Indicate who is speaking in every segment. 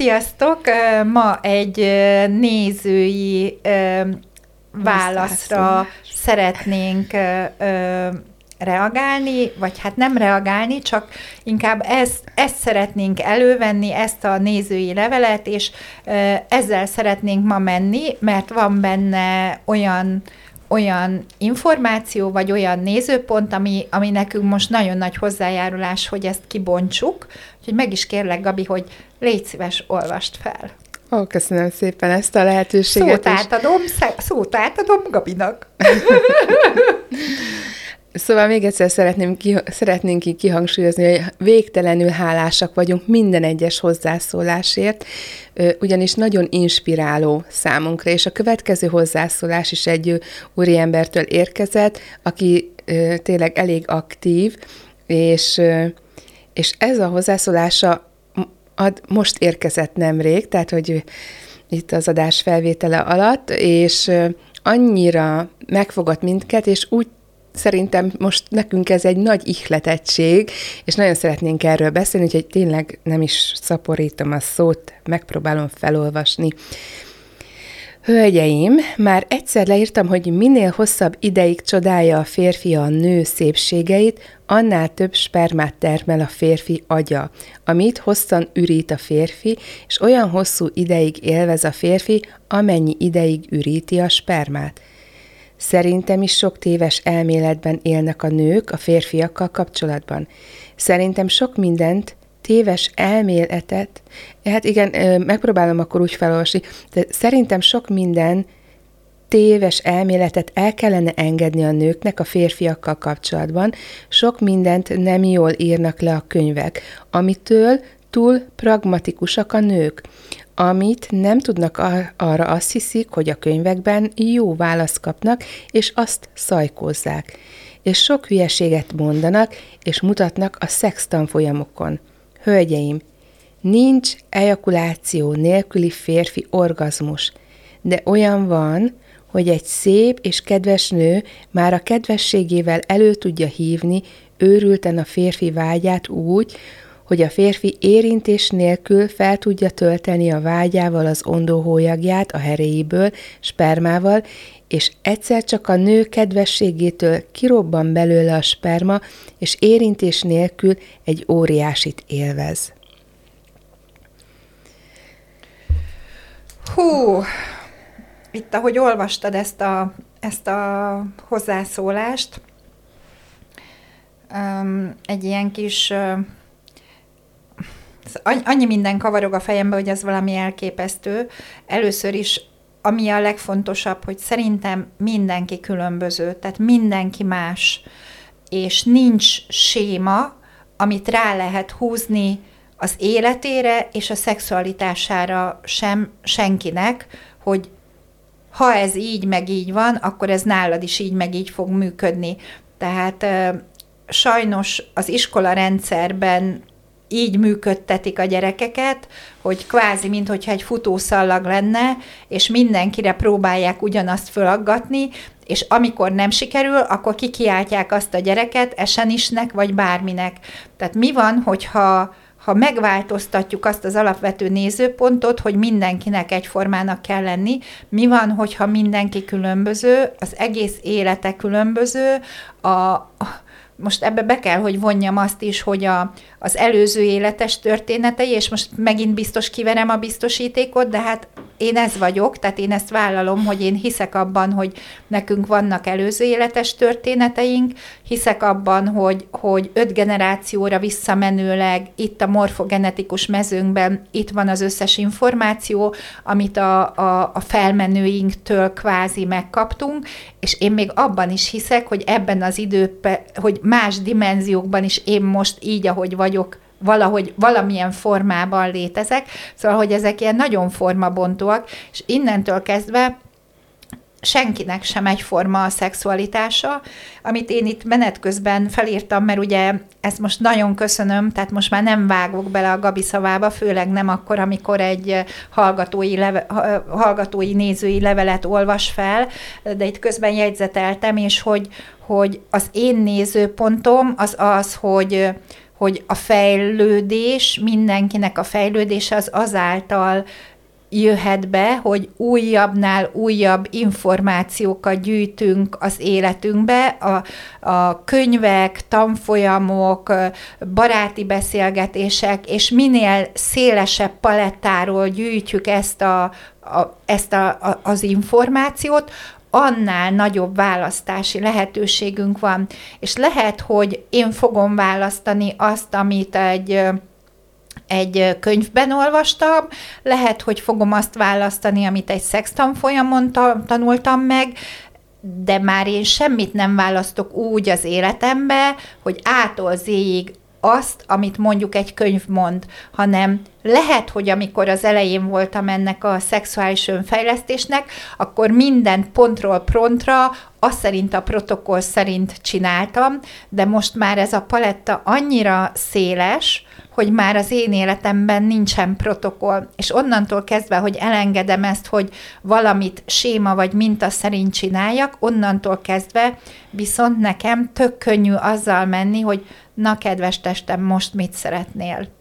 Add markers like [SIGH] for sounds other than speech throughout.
Speaker 1: Sziasztok! Ma egy nézői válaszra szeretnénk reagálni, vagy hát nem reagálni, csak inkább ezt, ezt szeretnénk elővenni, ezt a nézői levelet, és ezzel szeretnénk ma menni, mert van benne olyan olyan információ, vagy olyan nézőpont, ami, ami nekünk most nagyon nagy hozzájárulás, hogy ezt kibontsuk. Úgyhogy meg is kérlek, Gabi, hogy légy szíves, olvast fel.
Speaker 2: Ó, köszönöm szépen ezt a lehetőséget.
Speaker 1: Szót átadom, szót átadom Gabinak. [LAUGHS]
Speaker 2: Szóval még egyszer szeretném ki, szeretnénk ki kihangsúlyozni, hogy végtelenül hálásak vagyunk minden egyes hozzászólásért, ugyanis nagyon inspiráló számunkra, és a következő hozzászólás is egy úriembertől érkezett, aki tényleg elég aktív, és, és ez a hozzászólása ad, most érkezett nemrég, tehát hogy itt az adás felvétele alatt, és annyira megfogott minket, és úgy szerintem most nekünk ez egy nagy ihletettség, és nagyon szeretnénk erről beszélni, úgyhogy tényleg nem is szaporítom a szót, megpróbálom felolvasni. Hölgyeim, már egyszer leírtam, hogy minél hosszabb ideig csodálja a férfi a nő szépségeit, annál több spermát termel a férfi agya, amit hosszan ürít a férfi, és olyan hosszú ideig élvez a férfi, amennyi ideig üríti a spermát. Szerintem is sok téves elméletben élnek a nők a férfiakkal kapcsolatban. Szerintem sok mindent, téves elméletet, hát igen, megpróbálom akkor úgy felolvasni, de szerintem sok minden téves elméletet el kellene engedni a nőknek a férfiakkal kapcsolatban, sok mindent nem jól írnak le a könyvek, amitől túl pragmatikusak a nők amit nem tudnak ar- arra azt hiszik, hogy a könyvekben jó választ kapnak, és azt szajkózzák. És sok hülyeséget mondanak, és mutatnak a szex tanfolyamokon. Hölgyeim, nincs ejakuláció nélküli férfi orgazmus, de olyan van, hogy egy szép és kedves nő már a kedvességével elő tudja hívni őrülten a férfi vágyát úgy, hogy a férfi érintés nélkül fel tudja tölteni a vágyával az ondóhólyagját a heréiből, spermával, és egyszer csak a nő kedvességétől kirobban belőle a sperma, és érintés nélkül egy óriásit élvez.
Speaker 1: Hú, itt ahogy olvastad ezt a, ezt a hozzászólást, egy ilyen kis annyi minden kavarog a fejembe, hogy ez valami elképesztő. Először is ami a legfontosabb, hogy szerintem mindenki különböző, tehát mindenki más, és nincs séma, amit rá lehet húzni az életére és a szexualitására sem senkinek, hogy ha ez így meg így van, akkor ez nálad is így meg így fog működni. Tehát sajnos az iskola rendszerben így működtetik a gyerekeket, hogy kvázi, mintha egy futószallag lenne, és mindenkire próbálják ugyanazt fölaggatni, és amikor nem sikerül, akkor kikiáltják azt a gyereket esenisnek, vagy bárminek. Tehát mi van, hogyha ha megváltoztatjuk azt az alapvető nézőpontot, hogy mindenkinek egyformának kell lenni, mi van, hogyha mindenki különböző, az egész élete különböző, a most ebbe be kell, hogy vonjam azt is, hogy a, az előző életes történetei, és most megint biztos kiverem a biztosítékot, de hát én ez vagyok, tehát én ezt vállalom, hogy én hiszek abban, hogy nekünk vannak előző életes történeteink, hiszek abban, hogy, hogy öt generációra visszamenőleg itt a morfogenetikus mezőnkben itt van az összes információ, amit a, a, a felmenőinktől kvázi megkaptunk, és én még abban is hiszek, hogy ebben az időben, hogy más dimenziókban is én most így, ahogy vagyok, valahogy valamilyen formában létezek, szóval, hogy ezek ilyen nagyon formabontóak, és innentől kezdve senkinek sem egyforma a szexualitása, amit én itt menet közben felírtam, mert ugye ezt most nagyon köszönöm, tehát most már nem vágok bele a Gabi szavába, főleg nem akkor, amikor egy hallgatói, leve, hallgatói nézői levelet olvas fel, de itt közben jegyzeteltem, és hogy, hogy az én nézőpontom az az, hogy hogy a fejlődés, mindenkinek a fejlődése az azáltal jöhet be, hogy újabbnál újabb információkat gyűjtünk az életünkbe, a, a könyvek, tanfolyamok, baráti beszélgetések, és minél szélesebb palettáról gyűjtjük ezt, a, a, ezt a, a, az információt, annál nagyobb választási lehetőségünk van. És lehet, hogy én fogom választani azt, amit egy egy könyvben olvastam, lehet, hogy fogom azt választani, amit egy szextanfolyamon ta- tanultam meg, de már én semmit nem választok úgy az életembe, hogy ától zéig azt, amit mondjuk egy könyv mond, hanem lehet, hogy amikor az elején voltam ennek a szexuális önfejlesztésnek, akkor minden pontról pontra azt szerint a protokoll szerint csináltam, de most már ez a paletta annyira széles, hogy már az én életemben nincsen protokoll, és onnantól kezdve, hogy elengedem ezt, hogy valamit séma vagy minta szerint csináljak, onnantól kezdve viszont nekem tök könnyű azzal menni, hogy na kedves testem, most mit szeretnél?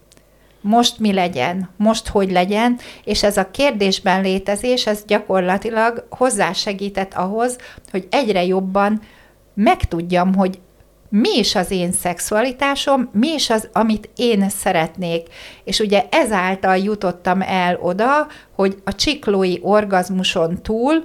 Speaker 1: Most mi legyen? Most hogy legyen? És ez a kérdésben létezés, ez gyakorlatilag hozzásegített ahhoz, hogy egyre jobban megtudjam, hogy mi is az én szexualitásom, mi is az, amit én szeretnék. És ugye ezáltal jutottam el oda, hogy a csiklói orgazmuson túl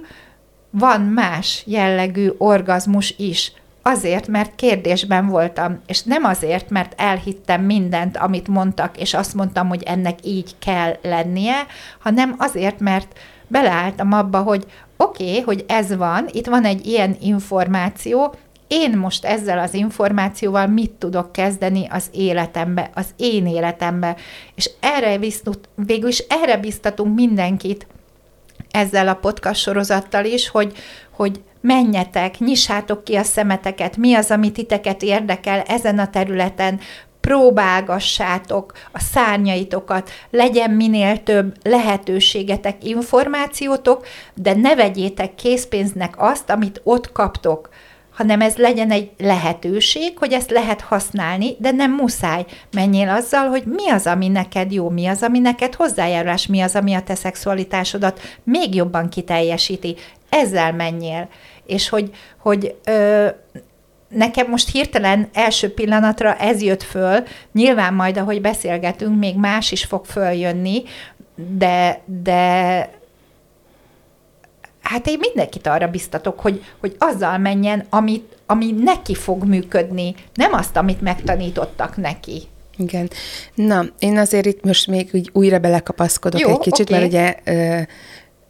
Speaker 1: van más jellegű orgazmus is. Azért, mert kérdésben voltam, és nem azért, mert elhittem mindent, amit mondtak, és azt mondtam, hogy ennek így kell lennie, hanem azért, mert beleálltam abba, hogy oké, okay, hogy ez van, itt van egy ilyen információ, én most ezzel az információval mit tudok kezdeni az életembe, az én életembe. És erre biztut, végül is erre biztatunk mindenkit ezzel a podcast sorozattal is, hogy, hogy menjetek, nyissátok ki a szemeteket, mi az, ami titeket érdekel ezen a területen, próbálgassátok a szárnyaitokat, legyen minél több lehetőségetek, információtok, de ne vegyétek készpénznek azt, amit ott kaptok hanem ez legyen egy lehetőség, hogy ezt lehet használni, de nem muszáj. Menjél azzal, hogy mi az, ami neked jó, mi az, ami neked hozzájárulás, mi az, ami a te szexualitásodat még jobban kiteljesíti. Ezzel menjél. És hogy, hogy ö, nekem most hirtelen első pillanatra ez jött föl, nyilván majd, ahogy beszélgetünk, még más is fog följönni, de, de hát én mindenkit arra biztatok, hogy, hogy azzal menjen, amit, ami neki fog működni, nem azt, amit megtanítottak neki.
Speaker 2: Igen. Na, én azért itt most még úgy újra belekapaszkodok Jó, egy kicsit, okay. mert ugye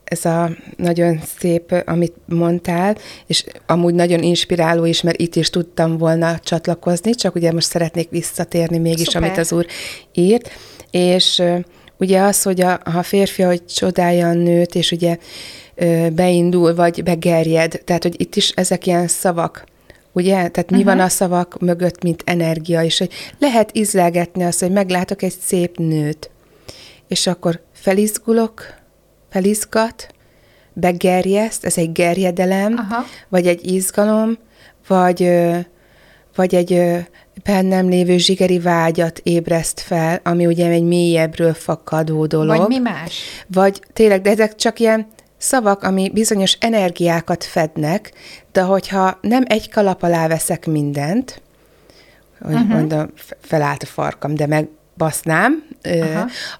Speaker 2: ez a nagyon szép, amit mondtál, és amúgy nagyon inspiráló is, mert itt is tudtam volna csatlakozni, csak ugye most szeretnék visszatérni mégis, Szuper. amit az úr írt, és ugye az, hogy a, a férfi, hogy csodálja a nőt, és ugye beindul, vagy begerjed. Tehát, hogy itt is ezek ilyen szavak, ugye? Tehát mi uh-huh. van a szavak mögött, mint energia, és hogy lehet izlegetni azt, hogy meglátok egy szép nőt, és akkor felizgulok, felizgat, begerjeszt, ez egy gerjedelem, Aha. vagy egy izgalom, vagy, vagy egy bennem lévő zsigeri vágyat ébreszt fel, ami ugye egy mélyebbről fakadó dolog.
Speaker 1: Vagy mi más?
Speaker 2: Vagy tényleg, de ezek csak ilyen szavak, ami bizonyos energiákat fednek, de hogyha nem egy kalap alá veszek mindent, hogy uh-huh. mondom, felállt a farkam, de meg basznám,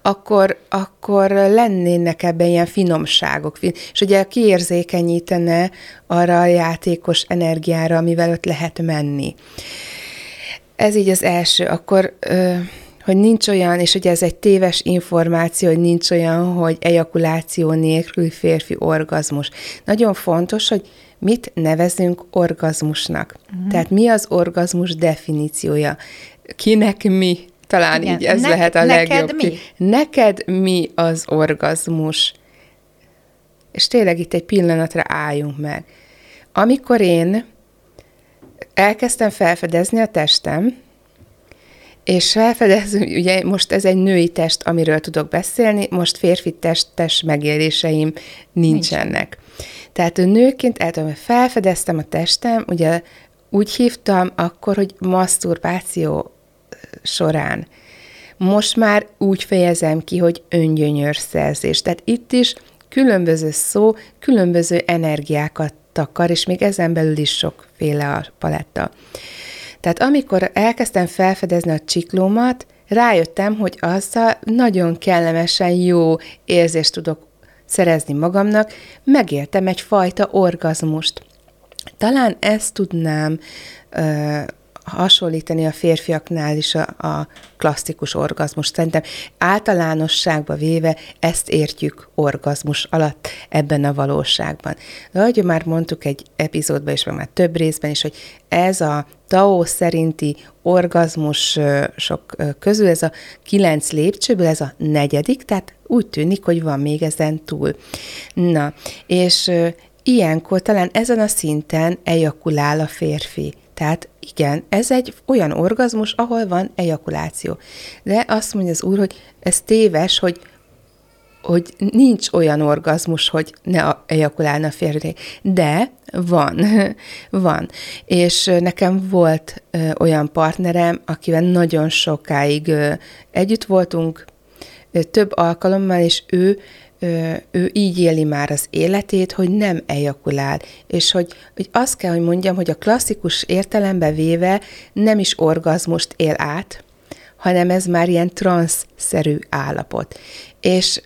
Speaker 2: akkor, akkor lennének ebben ilyen finomságok. És ugye kiérzékenyítene arra a játékos energiára, amivel ott lehet menni. Ez így az első. Akkor hogy nincs olyan, és ugye ez egy téves információ, hogy nincs olyan, hogy ejakuláció nélkül férfi orgazmus. Nagyon fontos, hogy mit nevezünk orgazmusnak. Uh-huh. Tehát mi az orgazmus definíciója? Kinek mi? Talán
Speaker 1: Igen.
Speaker 2: így ez
Speaker 1: Ne-
Speaker 2: lehet a
Speaker 1: neked
Speaker 2: legjobb.
Speaker 1: mi?
Speaker 2: Neked mi az orgazmus? És tényleg itt egy pillanatra álljunk meg. Amikor én elkezdtem felfedezni a testem, és felfedezem, ugye most ez egy női test, amiről tudok beszélni, most férfi testes megéléseim nincsenek. Tehát nőként el tudom, felfedeztem a testem, ugye úgy hívtam akkor, hogy maszturbáció során. Most már úgy fejezem ki, hogy öngyönyörszerzés. Tehát itt is különböző szó, különböző energiákat takar, és még ezen belül is sokféle a paletta. Tehát amikor elkezdtem felfedezni a csiklómat, rájöttem, hogy azzal nagyon kellemesen jó érzést tudok szerezni magamnak, megéltem egyfajta orgazmust. Talán ezt tudnám ö, hasonlítani a férfiaknál is a, a klasszikus orgazmus. Szerintem általánosságba véve ezt értjük orgazmus alatt ebben a valóságban. De ahogy már mondtuk egy epizódban is, meg már több részben is, hogy ez a Tao szerinti orgazmusok közül, ez a kilenc lépcsőből, ez a negyedik, tehát úgy tűnik, hogy van még ezen túl. Na, és ilyenkor talán ezen a szinten ejakulál a férfi. Tehát igen, ez egy olyan orgazmus, ahol van ejakuláció. De azt mondja az úr, hogy ez téves, hogy hogy nincs olyan orgazmus, hogy ne ejakulálna a. De van, [LAUGHS] van. És nekem volt ö, olyan partnerem, akivel nagyon sokáig ö, együtt voltunk, ö, több alkalommal, és ő ő így éli már az életét, hogy nem ejakulál, és hogy, hogy azt kell, hogy mondjam, hogy a klasszikus értelembe véve nem is orgazmust él át, hanem ez már ilyen transzszerű állapot. És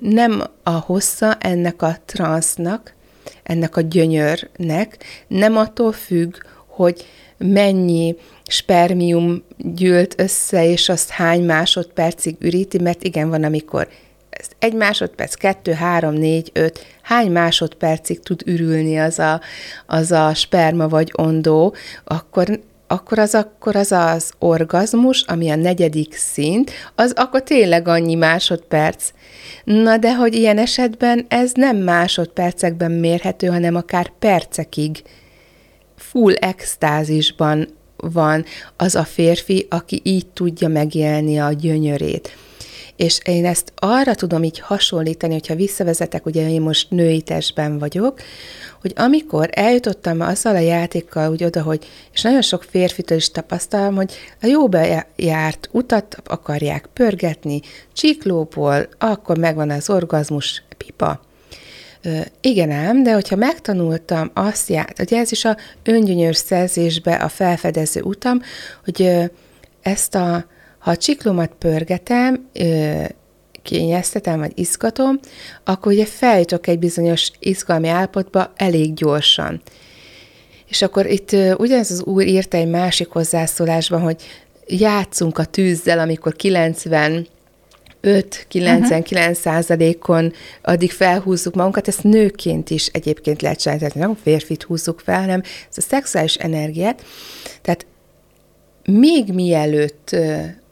Speaker 2: nem a hossza ennek a transznak, ennek a gyönyörnek nem attól függ, hogy mennyi spermium gyűlt össze, és azt hány másodpercig üríti, mert igen, van, amikor egy másodperc, kettő, három, négy, öt, hány másodpercig tud ürülni az a, az a sperma vagy ondó, akkor akkor az akkor az az orgazmus, ami a negyedik szint, az akkor tényleg annyi másodperc. Na de hogy ilyen esetben ez nem másodpercekben mérhető, hanem akár percekig full extázisban van az a férfi, aki így tudja megélni a gyönyörét. És én ezt arra tudom így hasonlítani, hogyha visszavezetek, ugye én most női testben vagyok, hogy amikor eljutottam azzal a játékkal úgy oda, hogy, és nagyon sok férfitől is tapasztalom, hogy a jó bejárt utat akarják pörgetni, csiklóból, akkor megvan az orgazmus pipa. Ö, igen ám, de hogyha megtanultam azt járt, hogy ez is a öngyönyör szerzésbe a felfedező utam, hogy ö, ezt a ha a csiklomat pörgetem, kényeztetem, vagy izgatom, akkor ugye feljutok egy bizonyos izgalmi állapotba elég gyorsan. És akkor itt ugyanez az úr írta egy másik hozzászólásban, hogy játszunk a tűzzel, amikor 90 5-99 százalékon addig felhúzzuk magunkat, ezt nőként is egyébként lehet csinálni, tehát nem férfit húzzuk fel, hanem ez a szexuális energiát. Tehát még mielőtt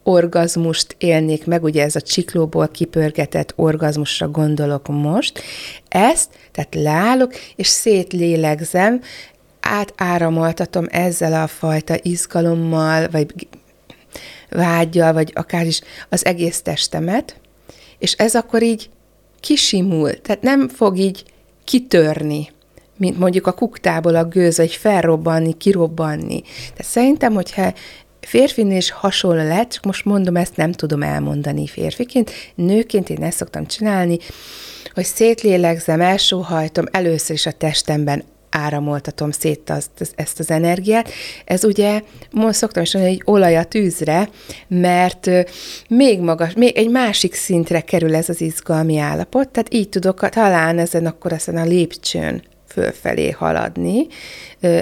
Speaker 2: orgazmust élnék meg, ugye ez a csiklóból kipörgetett orgazmusra gondolok most, ezt, tehát leállok, és szétlélegzem, átáramoltatom ezzel a fajta izgalommal, vagy vágyjal, vagy akár is az egész testemet, és ez akkor így kisimul, tehát nem fog így kitörni, mint mondjuk a kuktából a gőz, vagy felrobbanni, kirobbanni. Tehát szerintem, hogyha férfinél is hasonló lehet, csak most mondom, ezt nem tudom elmondani férfiként. Nőként én ezt szoktam csinálni, hogy szétlélegzem, elsóhajtom, először is a testemben áramoltatom szét az, az, ezt az energiát. Ez ugye, most szoktam is mondani, hogy olaj a tűzre, mert még magas, még egy másik szintre kerül ez az izgalmi állapot, tehát így tudok talán ezen akkor ezen a lépcsőn fölfelé haladni.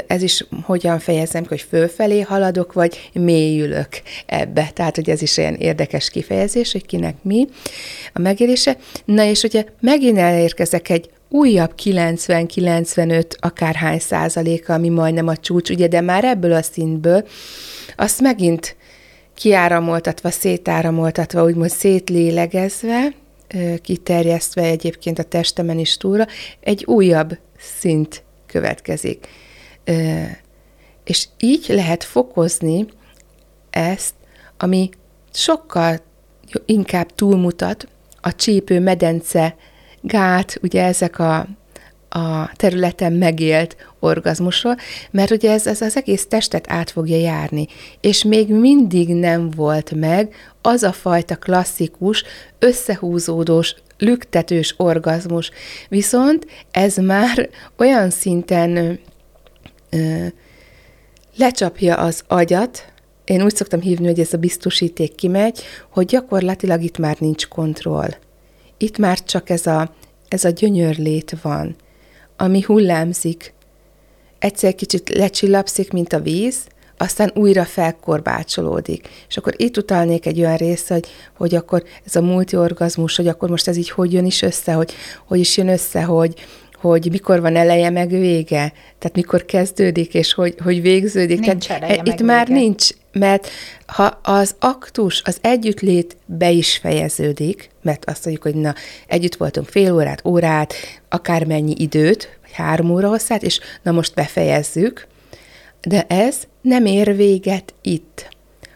Speaker 2: Ez is hogyan fejezem ki, hogy fölfelé haladok, vagy mélyülök ebbe. Tehát, hogy ez is olyan érdekes kifejezés, hogy kinek mi a megélése. Na, és ugye megint elérkezek egy újabb 90-95 akárhány százaléka, ami majdnem a csúcs, ugye, de már ebből a szintből azt megint kiáramoltatva, szétáramoltatva, úgymond szétlélegezve, kiterjesztve egyébként a testemen is túlra, egy újabb szint következik. És így lehet fokozni ezt, ami sokkal inkább túlmutat a csípő medence gát, ugye ezek a a területen megélt orgazmusról, mert ugye ez, ez az egész testet át fogja járni, és még mindig nem volt meg az a fajta klasszikus, összehúzódós, lüktetős orgazmus. Viszont ez már olyan szinten lecsapja az agyat, én úgy szoktam hívni, hogy ez a biztosíték kimegy, hogy gyakorlatilag itt már nincs kontroll. Itt már csak ez a, ez a gyönyörlét van ami hullámzik. Egyszer kicsit lecsillapszik, mint a víz, aztán újra felkorbácsolódik. És akkor itt utalnék egy olyan része, hogy, hogy akkor ez a multiorgazmus, hogy akkor most ez így hogy jön is össze, hogy hogy is jön össze, hogy, hogy mikor van eleje meg vége, tehát mikor kezdődik, és hogy, hogy végződik.
Speaker 1: Nincs
Speaker 2: tehát
Speaker 1: eleje
Speaker 2: itt
Speaker 1: meg
Speaker 2: már
Speaker 1: vége.
Speaker 2: nincs, mert ha az aktus, az együttlét be is fejeződik, mert azt mondjuk, hogy na, együtt voltunk fél órát, órát, akármennyi időt, vagy három óra hosszát, és na most befejezzük, de ez nem ér véget itt,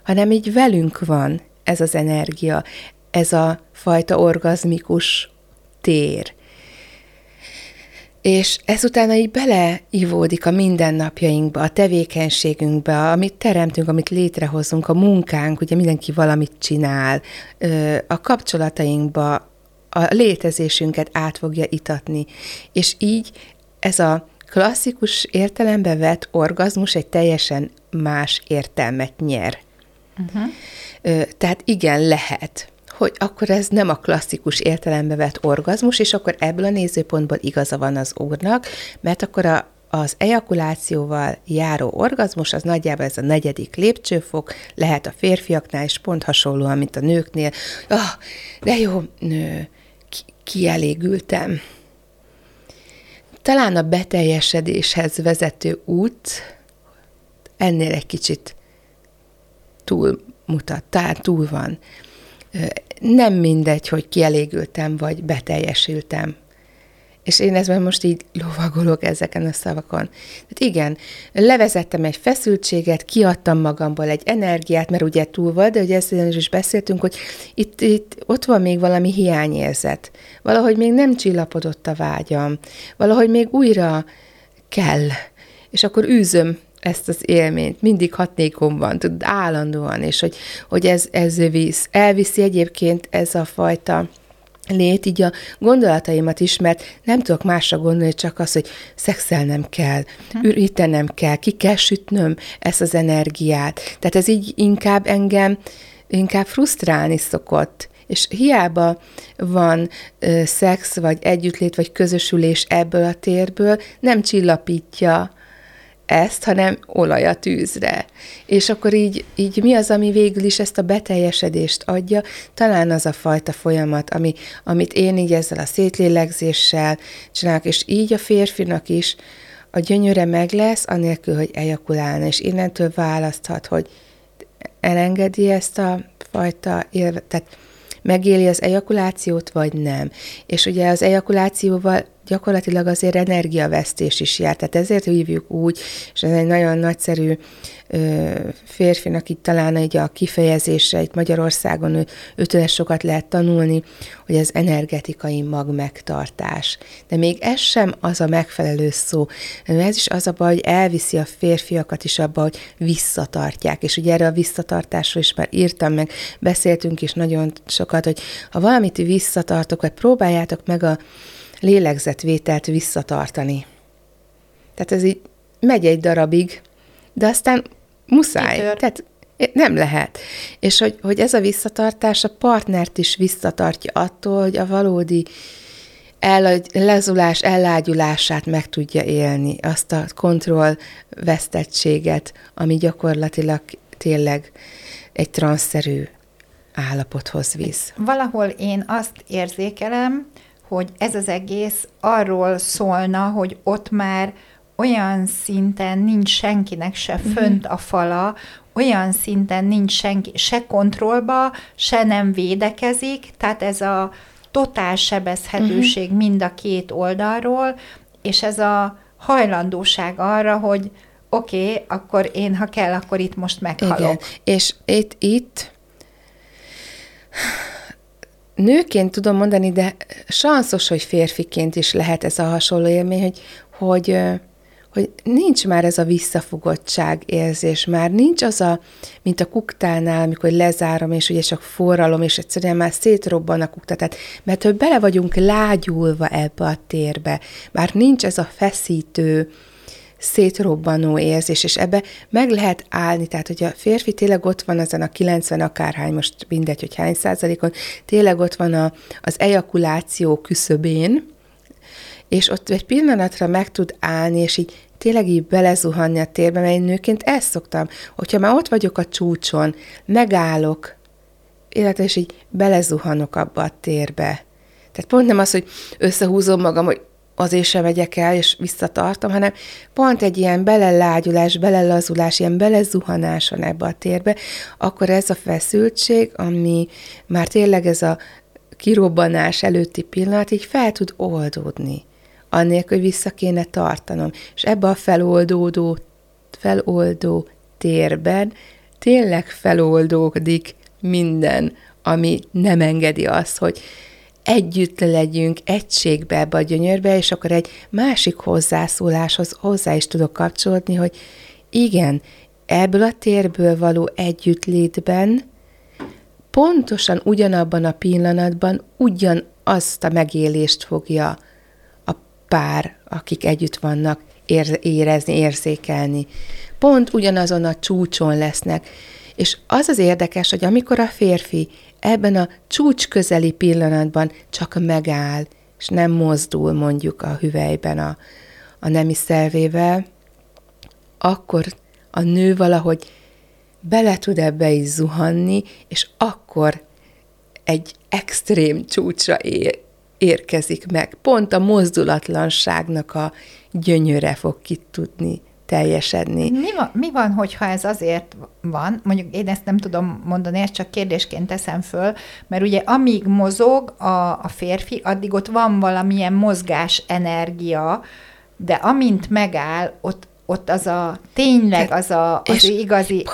Speaker 2: hanem így velünk van ez az energia, ez a fajta orgazmikus tér. És ezután így beleivódik a mindennapjainkba, a tevékenységünkbe, amit teremtünk, amit létrehozunk, a munkánk, ugye mindenki valamit csinál, a kapcsolatainkba, a létezésünket át fogja itatni. És így ez a klasszikus értelembe vett orgazmus egy teljesen más értelmet nyer. Uh-huh. Tehát igen, lehet hogy akkor ez nem a klasszikus értelembe vett orgazmus, és akkor ebből a nézőpontból igaza van az úrnak, mert akkor a, az ejakulációval járó orgazmus, az nagyjából ez a negyedik lépcsőfok, lehet a férfiaknál is pont hasonlóan, mint a nőknél. Ah, de jó, nő, ki, kielégültem. Talán a beteljesedéshez vezető út ennél egy kicsit túl mutat, tehát túl van nem mindegy, hogy kielégültem, vagy beteljesültem. És én ezben most így lovagolok ezeken a szavakon. Tehát igen, levezettem egy feszültséget, kiadtam magamból egy energiát, mert ugye túl volt, de ugye ezt is beszéltünk, hogy itt, itt ott van még valami hiányérzet. Valahogy még nem csillapodott a vágyam. Valahogy még újra kell. És akkor űzöm ezt az élményt, mindig hatnékom van, tudod, állandóan, és hogy, hogy ez, ez visz. Elviszi egyébként ez a fajta lét, így a gondolataimat is, mert nem tudok másra gondolni, csak az, hogy szexelnem kell, ürítenem kell, ki kell sütnöm ezt az energiát. Tehát ez így inkább engem, inkább frusztrálni szokott. És hiába van ö, szex, vagy együttlét, vagy közösülés ebből a térből, nem csillapítja ezt, hanem olaj a tűzre. És akkor így, így mi az, ami végül is ezt a beteljesedést adja? Talán az a fajta folyamat, ami, amit én így ezzel a szétlélegzéssel csinálok, és így a férfinak is a gyönyöre meg lesz, anélkül, hogy ejakulálna, és innentől választhat, hogy elengedi ezt a fajta élve, tehát megéli az ejakulációt, vagy nem. És ugye az ejakulációval gyakorlatilag azért energiavesztés is jár. Tehát ezért hívjuk úgy, és ez egy nagyon nagyszerű férfinak itt talán egy a kifejezése, itt Magyarországon őtől sokat lehet tanulni, hogy az energetikai mag megtartás. De még ez sem az a megfelelő szó. Ez is az a baj, hogy elviszi a férfiakat is abba, hogy visszatartják. És ugye erre a visszatartásról is már írtam meg, beszéltünk is nagyon sokat, hogy ha valamit visszatartok, vagy próbáljátok meg a lélegzetvételt visszatartani. Tehát ez így megy egy darabig, de aztán muszáj.
Speaker 1: Kitör.
Speaker 2: Tehát nem lehet. És hogy, hogy ez a visszatartás a partnert is visszatartja attól, hogy a valódi el, lezulás, ellágyulását meg tudja élni, azt a kontroll vesztettséget, ami gyakorlatilag tényleg egy transzerű állapothoz visz.
Speaker 1: Valahol én azt érzékelem, hogy ez az egész arról szólna, hogy ott már olyan szinten nincs senkinek se fönt a fala, olyan szinten nincs senki se kontrollba, se nem védekezik, tehát ez a totál sebezhetőség uh-huh. mind a két oldalról, és ez a hajlandóság arra, hogy oké, okay, akkor én, ha kell, akkor itt most meghalok. Igen,
Speaker 2: és itt, itt nőként tudom mondani, de sanszos, hogy férfiként is lehet ez a hasonló élmény, hogy, hogy hogy nincs már ez a visszafogottság érzés, már nincs az a, mint a kuktánál, amikor lezárom, és ugye csak forralom, és egyszerűen már szétrobban a kukta, tehát, mert hogy bele vagyunk lágyulva ebbe a térbe, már nincs ez a feszítő, szétrobbanó érzés, és ebbe meg lehet állni, tehát hogy a férfi tényleg ott van ezen a 90 akárhány, most mindegy, hogy hány százalékon, tényleg ott van a, az ejakuláció küszöbén, és ott egy pillanatra meg tud állni, és így tényleg így belezuhanni a térbe, mert én nőként ezt szoktam, hogyha már ott vagyok a csúcson, megállok, illetve és így belezuhanok abba a térbe. Tehát pont nem az, hogy összehúzom magam, hogy azért sem megyek el, és visszatartom, hanem pont egy ilyen belelágyulás, belelazulás, ilyen belezuhanás van ebbe a térbe, akkor ez a feszültség, ami már tényleg ez a kirobbanás előtti pillanat, így fel tud oldódni annélkül, hogy vissza kéne tartanom. És ebbe a feloldódó, feloldó térben tényleg feloldódik minden, ami nem engedi azt, hogy együtt legyünk egységbe ebbe a gyönyörbe, és akkor egy másik hozzászóláshoz hozzá is tudok kapcsolódni, hogy igen, ebből a térből való együttlétben pontosan ugyanabban a pillanatban ugyanazt a megélést fogja pár, akik együtt vannak, érezni, érzékelni. Pont ugyanazon a csúcson lesznek. És az az érdekes, hogy amikor a férfi ebben a csúcs közeli pillanatban csak megáll, és nem mozdul mondjuk a hüvelyben a, a nemi szervével, akkor a nő valahogy bele tud ebbe is zuhanni, és akkor egy extrém csúcsra ér, érkezik meg. Pont a mozdulatlanságnak a gyönyöre fog ki tudni teljesedni.
Speaker 1: Mi van, mi van, hogyha ez azért van, mondjuk én ezt nem tudom mondani, ezt csak kérdésként teszem föl, mert ugye amíg mozog a, a férfi, addig ott van valamilyen mozgás energia, de amint megáll, ott ott az a tényleg az a az igazi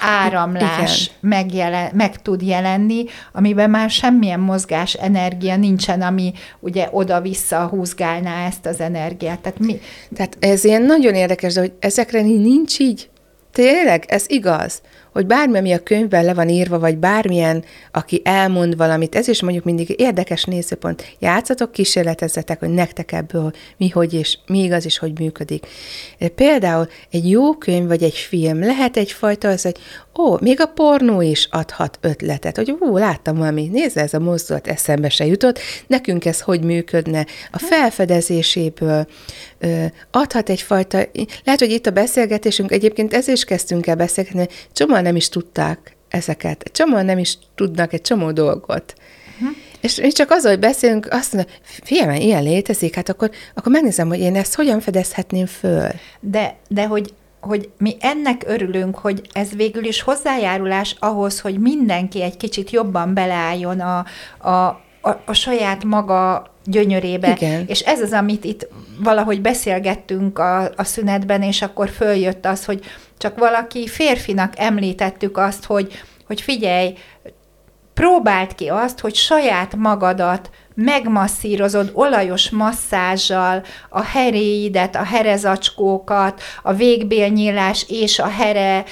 Speaker 1: áramlás megjelen, meg tud jelenni, amiben már semmilyen mozgás energia nincsen, ami ugye oda-vissza húzgálná ezt az energiát. Tehát, mi?
Speaker 2: Tehát ez ilyen nagyon érdekes, de hogy ezekre nincs így. Tényleg, ez igaz hogy bármi, ami a könyvben le van írva, vagy bármilyen, aki elmond valamit, ez is mondjuk mindig érdekes nézőpont. Játszatok, kísérletezzetek, hogy nektek ebből mi, hogy és mi igaz és hogy működik. Például egy jó könyv vagy egy film lehet egyfajta az, hogy ó, még a pornó is adhat ötletet, hogy ó, láttam valami, nézze, ez a mozdulat eszembe se jutott, nekünk ez hogy működne. A felfedezéséből ö, adhat egyfajta, lehet, hogy itt a beszélgetésünk, egyébként ezért is kezdtünk el beszélgetni, csomóan nem is tudták ezeket, csomóan nem is tudnak egy csomó dolgot. Uh-huh. És mi csak az, hogy beszélünk, azt mondja, figyelj, ilyen létezik, hát akkor, akkor megnézem, hogy én ezt hogyan fedezhetném föl.
Speaker 1: De, de hogy hogy mi ennek örülünk, hogy ez végül is hozzájárulás ahhoz, hogy mindenki egy kicsit jobban beleálljon a, a, a, a saját maga gyönyörébe. Igen. És ez az, amit itt valahogy beszélgettünk a, a szünetben, és akkor följött az, hogy csak valaki férfinak említettük azt, hogy, hogy figyelj, próbáld ki azt, hogy saját magadat megmasszírozod olajos masszázsal a heréidet, a herezacskókat, a végbélnyílás és a here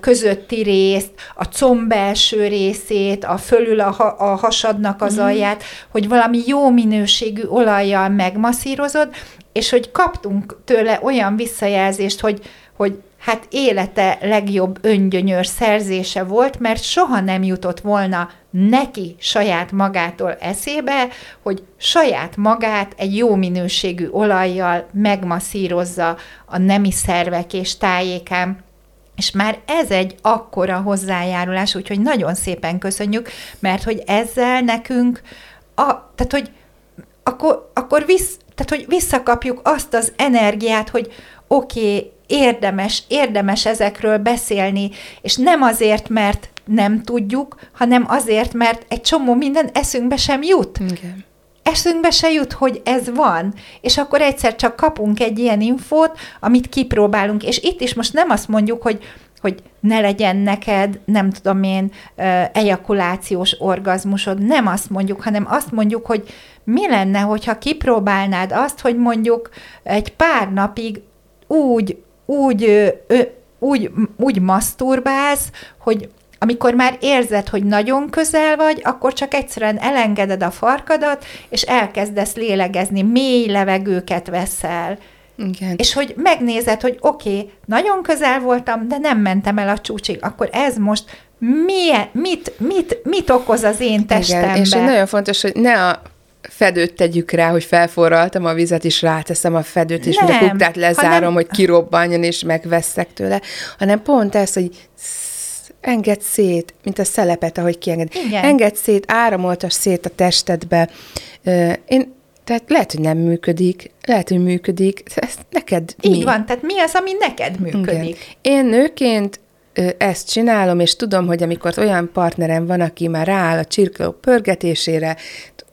Speaker 1: közötti részt, a comb belső részét, a fölül a, ha- a hasadnak az mhm. alját, hogy valami jó minőségű olajjal megmasszírozod, és hogy kaptunk tőle olyan visszajelzést, hogy, hogy hát élete legjobb öngyönyör szerzése volt, mert soha nem jutott volna neki saját magától eszébe, hogy saját magát egy jó minőségű olajjal megmasszírozza a nemi szervek és tájékán. És már ez egy akkora hozzájárulás, úgyhogy nagyon szépen köszönjük, mert hogy ezzel nekünk, a, tehát hogy akkor, akkor visz, tehát hogy visszakapjuk azt az energiát, hogy oké, okay, érdemes, érdemes ezekről beszélni, és nem azért, mert nem tudjuk, hanem azért, mert egy csomó minden eszünkbe sem jut.
Speaker 2: Igen.
Speaker 1: Eszünkbe se jut, hogy ez van, és akkor egyszer csak kapunk egy ilyen infót, amit kipróbálunk, és itt is most nem azt mondjuk, hogy hogy ne legyen neked, nem tudom én, ejakulációs orgazmusod, nem azt mondjuk, hanem azt mondjuk, hogy mi lenne, hogyha kipróbálnád azt, hogy mondjuk egy pár napig úgy, úgy, úgy, úgy maszturbálsz, hogy amikor már érzed, hogy nagyon közel vagy, akkor csak egyszerűen elengeded a farkadat, és elkezdesz lélegezni, mély levegőket veszel.
Speaker 2: Igen.
Speaker 1: És hogy megnézed, hogy oké, okay, nagyon közel voltam, de nem mentem el a csúcsig, akkor ez most milyen, mit, mit, mit okoz az én testembe?
Speaker 2: Igen, és nagyon fontos, hogy ne a fedőt tegyük rá, hogy felforraltam a vizet, és ráteszem a fedőt, és nem, a kuktát lezárom, hanem... hogy kirobbanjon, és megveszek tőle, hanem pont ez, hogy enged szét, mint a szelepet, ahogy kienged. Igen. Enged szét, áramoltas szét a testedbe. Én tehát lehet, hogy nem működik, lehet, hogy működik, ez neked
Speaker 1: Így mi? van, tehát mi az, ami neked működik? Igen.
Speaker 2: Én nőként ezt csinálom, és tudom, hogy amikor olyan partnerem van, aki már rááll a csirkeló pörgetésére,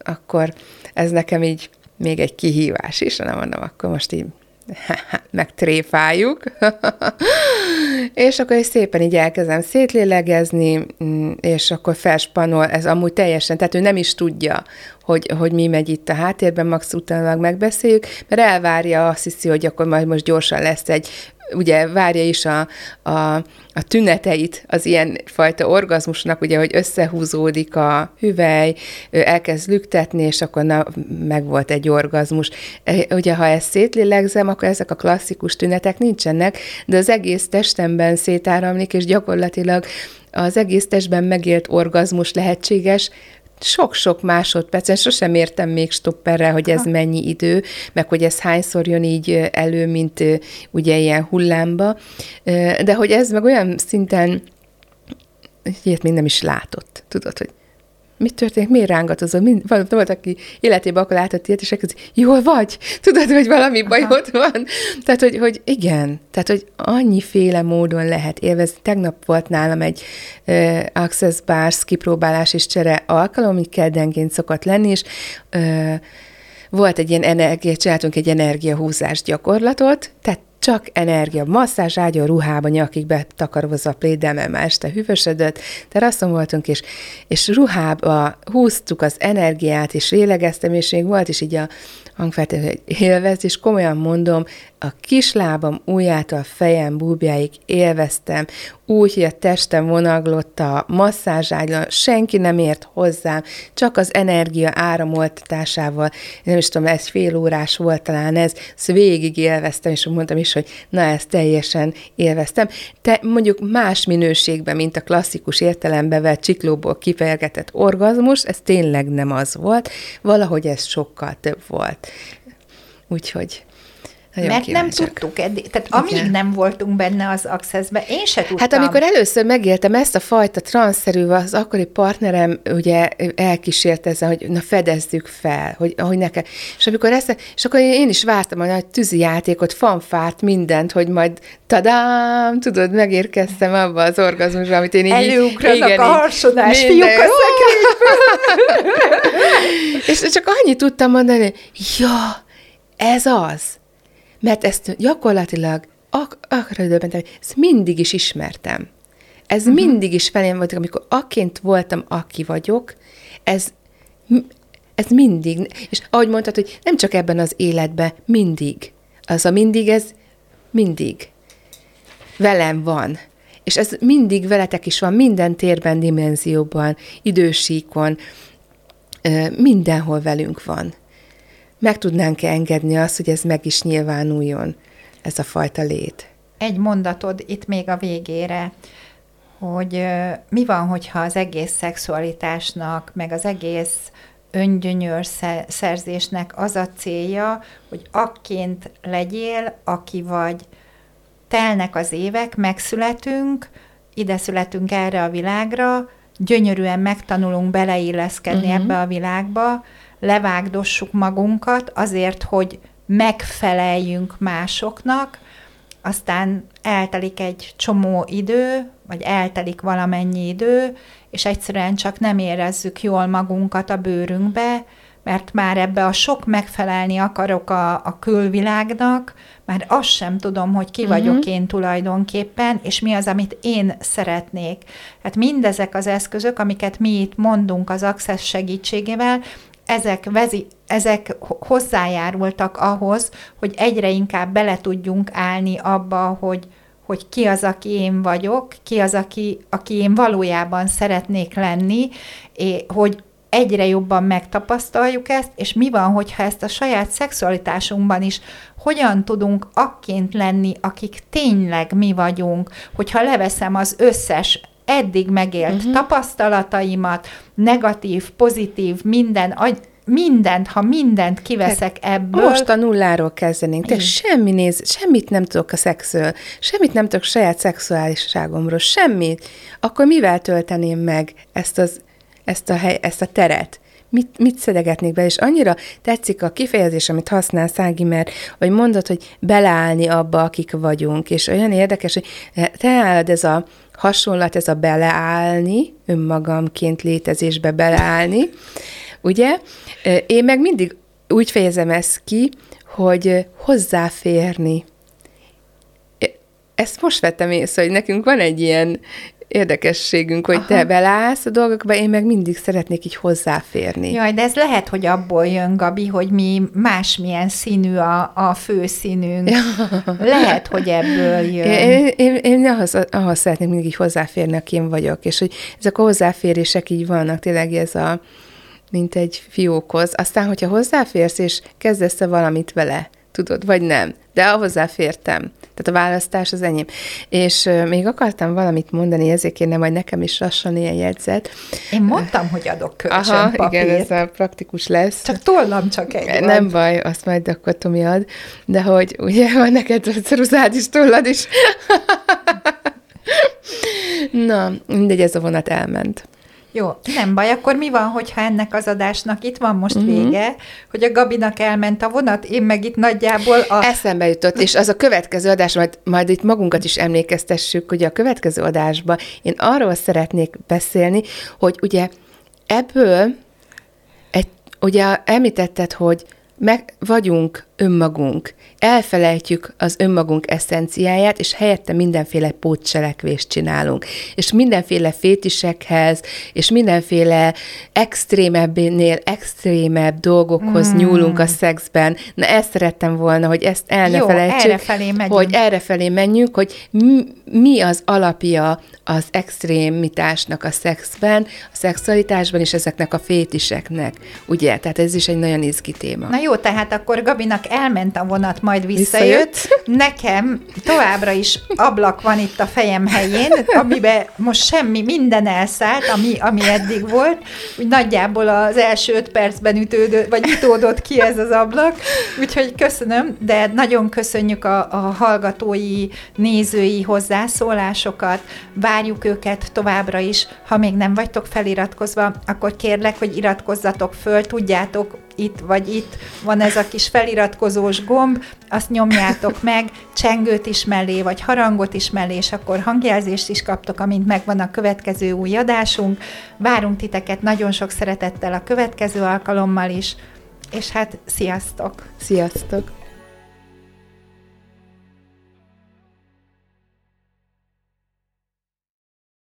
Speaker 2: akkor ez nekem így még egy kihívás is, nem mondom, akkor most így [LAUGHS] megtréfáljuk, [LAUGHS] és akkor is szépen így elkezdem szétlélegezni, mm, és akkor felspanol, ez amúgy teljesen, tehát ő nem is tudja, hogy, hogy mi megy itt a háttérben, max utána megbeszéljük, mert elvárja, azt hiszi, hogy akkor majd most gyorsan lesz egy ugye várja is a, a, a tüneteit az ilyen fajta orgazmusnak, ugye, hogy összehúzódik a hüvely, elkezd lüktetni, és akkor na, meg volt egy orgazmus. E, ugye, ha ezt szétlélegzem, akkor ezek a klasszikus tünetek nincsenek, de az egész testemben szétáramlik, és gyakorlatilag az egész testben megélt orgazmus lehetséges, sok-sok másodpercen, sosem értem még stopperrel, hogy ez mennyi idő, meg hogy ez hányszor jön így elő, mint ugye ilyen hullámba, de hogy ez meg olyan szinten ilyet még nem is látott, tudod, hogy mit történik, miért rángatozol? Mind, volt, volt, aki életében akkor látott ilyet, és elkezdi, jól vagy? Tudod, hogy valami bajod van? Tehát, hogy, hogy igen, tehát, hogy annyiféle módon lehet élvezni. Tegnap volt nálam egy uh, Access Bars kipróbálás és csere alkalom, ami keddenként szokott lenni, és uh, volt egy ilyen energia, csináltunk egy energiahúzás gyakorlatot, tehát csak energia, masszázs ágya, ruhába, nyakig betakarozva a pléddel, már este hűvösödött, teraszon voltunk, és, és ruhába húztuk az energiát, és lélegeztem, és még volt is így a hangfeltétlenül, hogy élvez, és komolyan mondom, a kislábam ujjától fejem búbjáig élveztem, úgy, hogy a testem vonaglott a masszázságyon, senki nem ért hozzám, csak az energia áramoltatásával, nem is tudom, ez fél órás volt talán ez, ezt végig élveztem, és mondtam is, hogy na, ezt teljesen élveztem. Te mondjuk más minőségben, mint a klasszikus értelembe vett csiklóból kifejegetett orgazmus, ez tényleg nem az volt, valahogy ez sokkal több volt. Úgyhogy
Speaker 1: nagyon Mert kíváncsiak. nem tudtuk eddig. Tehát amíg Igen. nem voltunk benne az accessbe, én se tudtam.
Speaker 2: Hát amikor először megéltem ezt a fajta transzerű, az akkori partnerem ugye elkísért ezzel, hogy na fedezzük fel, hogy, hogy nekem. És amikor ezt, és akkor én is vártam a nagy tűzi játékot, fanfárt, mindent, hogy majd tadám, tudod, megérkeztem abba az orgazmusra, amit én így...
Speaker 1: Előugranak igen, a harsonás fiúk a [LAUGHS]
Speaker 2: És csak annyit tudtam mondani, ja, ez az mert ezt gyakorlatilag ak- akkora időben, ezt mindig is ismertem. Ez uh-huh. mindig is felém volt, amikor akként voltam, aki vagyok, ez, ez mindig, és ahogy mondtad, hogy nem csak ebben az életben, mindig. Az a mindig, ez mindig. Velem van. És ez mindig veletek is van, minden térben, dimenzióban, idősíkon, mindenhol velünk van meg tudnánk-e engedni azt, hogy ez meg is nyilvánuljon, ez a fajta lét?
Speaker 1: Egy mondatod itt még a végére, hogy mi van, hogyha az egész szexualitásnak, meg az egész öngyönyör szerzésnek az a célja, hogy akként legyél, aki vagy. Telnek az évek, megszületünk, ide születünk erre a világra, gyönyörűen megtanulunk beleilleszkedni uh-huh. ebbe a világba, levágdossuk magunkat azért, hogy megfeleljünk másoknak, aztán eltelik egy csomó idő, vagy eltelik valamennyi idő, és egyszerűen csak nem érezzük jól magunkat a bőrünkbe, mert már ebbe a sok megfelelni akarok a, a külvilágnak, már azt sem tudom, hogy ki uh-huh. vagyok én tulajdonképpen, és mi az, amit én szeretnék. Hát mindezek az eszközök, amiket mi itt mondunk az Access segítségével, ezek, vezi, ezek hozzájárultak ahhoz, hogy egyre inkább bele tudjunk állni abba, hogy, hogy ki az, aki én vagyok, ki az, aki, aki én valójában szeretnék lenni, és hogy egyre jobban megtapasztaljuk ezt, és mi van, hogyha ezt a saját szexualitásunkban is hogyan tudunk akként lenni, akik tényleg mi vagyunk, hogyha leveszem az összes eddig megélt uh-huh. tapasztalataimat, negatív, pozitív, minden, mindent, ha mindent kiveszek ebből.
Speaker 2: Most a nulláról kezdenénk. Te semmi néz, semmit nem tudok a szexről, semmit nem tudok saját szexuálisságomról, semmit. Akkor mivel tölteném meg ezt, az, ezt, a, hely, ezt a teret? mit, mit szedegetnék be, és annyira tetszik a kifejezés, amit használ Szági, mert hogy mondod, hogy beleállni abba, akik vagyunk, és olyan érdekes, hogy te állod ez a hasonlat, ez a beleállni, önmagamként létezésbe beleállni, ugye? Én meg mindig úgy fejezem ezt ki, hogy hozzáférni. Ezt most vettem észre, hogy nekünk van egy ilyen érdekességünk, hogy Aha. te belállsz a dolgokba, én meg mindig szeretnék így hozzáférni.
Speaker 1: Jaj, de ez lehet, hogy abból jön, Gabi, hogy mi másmilyen színű a, a főszínünk. Ja. [LAUGHS] Lehet, hogy ebből jön.
Speaker 2: Én, én, én ahhoz, ahhoz szeretnék mindig így hozzáférni, aki én vagyok, és hogy ezek a hozzáférések így vannak, tényleg ez a mint egy fiókhoz. Aztán, hogyha hozzáférsz, és kezdesz valamit vele, tudod, vagy nem. De hozzáfértem. Tehát a választás az enyém. És még akartam valamit mondani, ezért kéne majd nekem is lassan ilyen jegyzet.
Speaker 1: Én mondtam, hogy adok kölcsön
Speaker 2: Aha, papírt. igen, ez a praktikus lesz.
Speaker 1: Csak tollam csak egy
Speaker 2: Nem van. baj, azt majd akkor Tomi ad. De hogy ugye van neked ceruzád is, tollad is. [LAUGHS] Na, mindegy, ez a vonat elment.
Speaker 1: Jó, nem baj, akkor mi van, hogyha ennek az adásnak itt van most uh-huh. vége, hogy a Gabinak elment a vonat, én meg itt nagyjából a...
Speaker 2: Eszembe jutott, és az a következő adás, majd, majd itt magunkat is emlékeztessük, hogy a következő adásban én arról szeretnék beszélni, hogy ugye ebből egy, ugye említetted, hogy meg vagyunk önmagunk, elfelejtjük az önmagunk eszenciáját, és helyette mindenféle pótcselekvést csinálunk. És mindenféle fétisekhez, és mindenféle extrémebbnél extrémebb dolgokhoz hmm. nyúlunk a szexben. Na ezt szerettem volna, hogy ezt el ne
Speaker 1: Jó,
Speaker 2: felejtsük.
Speaker 1: Errefelé megyünk.
Speaker 2: Hogy errefelé menjünk, hogy mi az alapja az extrémitásnak a szexben, a szexualitásban, és ezeknek a fétiseknek. Ugye? Tehát ez is egy nagyon izgi téma.
Speaker 1: Na jó, tehát akkor Gabinak elment a vonat, majd visszajött. visszajött. Nekem továbbra is ablak van itt a fejem helyén, amiben most semmi, minden elszállt, ami, ami eddig volt. Úgy nagyjából az első öt percben ütődött, vagy ütódott ki ez az ablak. Úgyhogy köszönöm, de nagyon köszönjük a, a hallgatói, nézői hozzászólásokat. Várjuk őket továbbra is. Ha még nem vagytok feliratkozva, akkor kérlek, hogy iratkozzatok föl, tudjátok, itt vagy itt van ez a kis feliratkozós gomb, azt nyomjátok meg, csengőt is mellé, vagy harangot is mellé, és akkor hangjelzést is kaptok, amint megvan a következő új adásunk. Várunk titeket nagyon sok szeretettel a következő alkalommal is, és hát sziasztok!
Speaker 2: Sziasztok!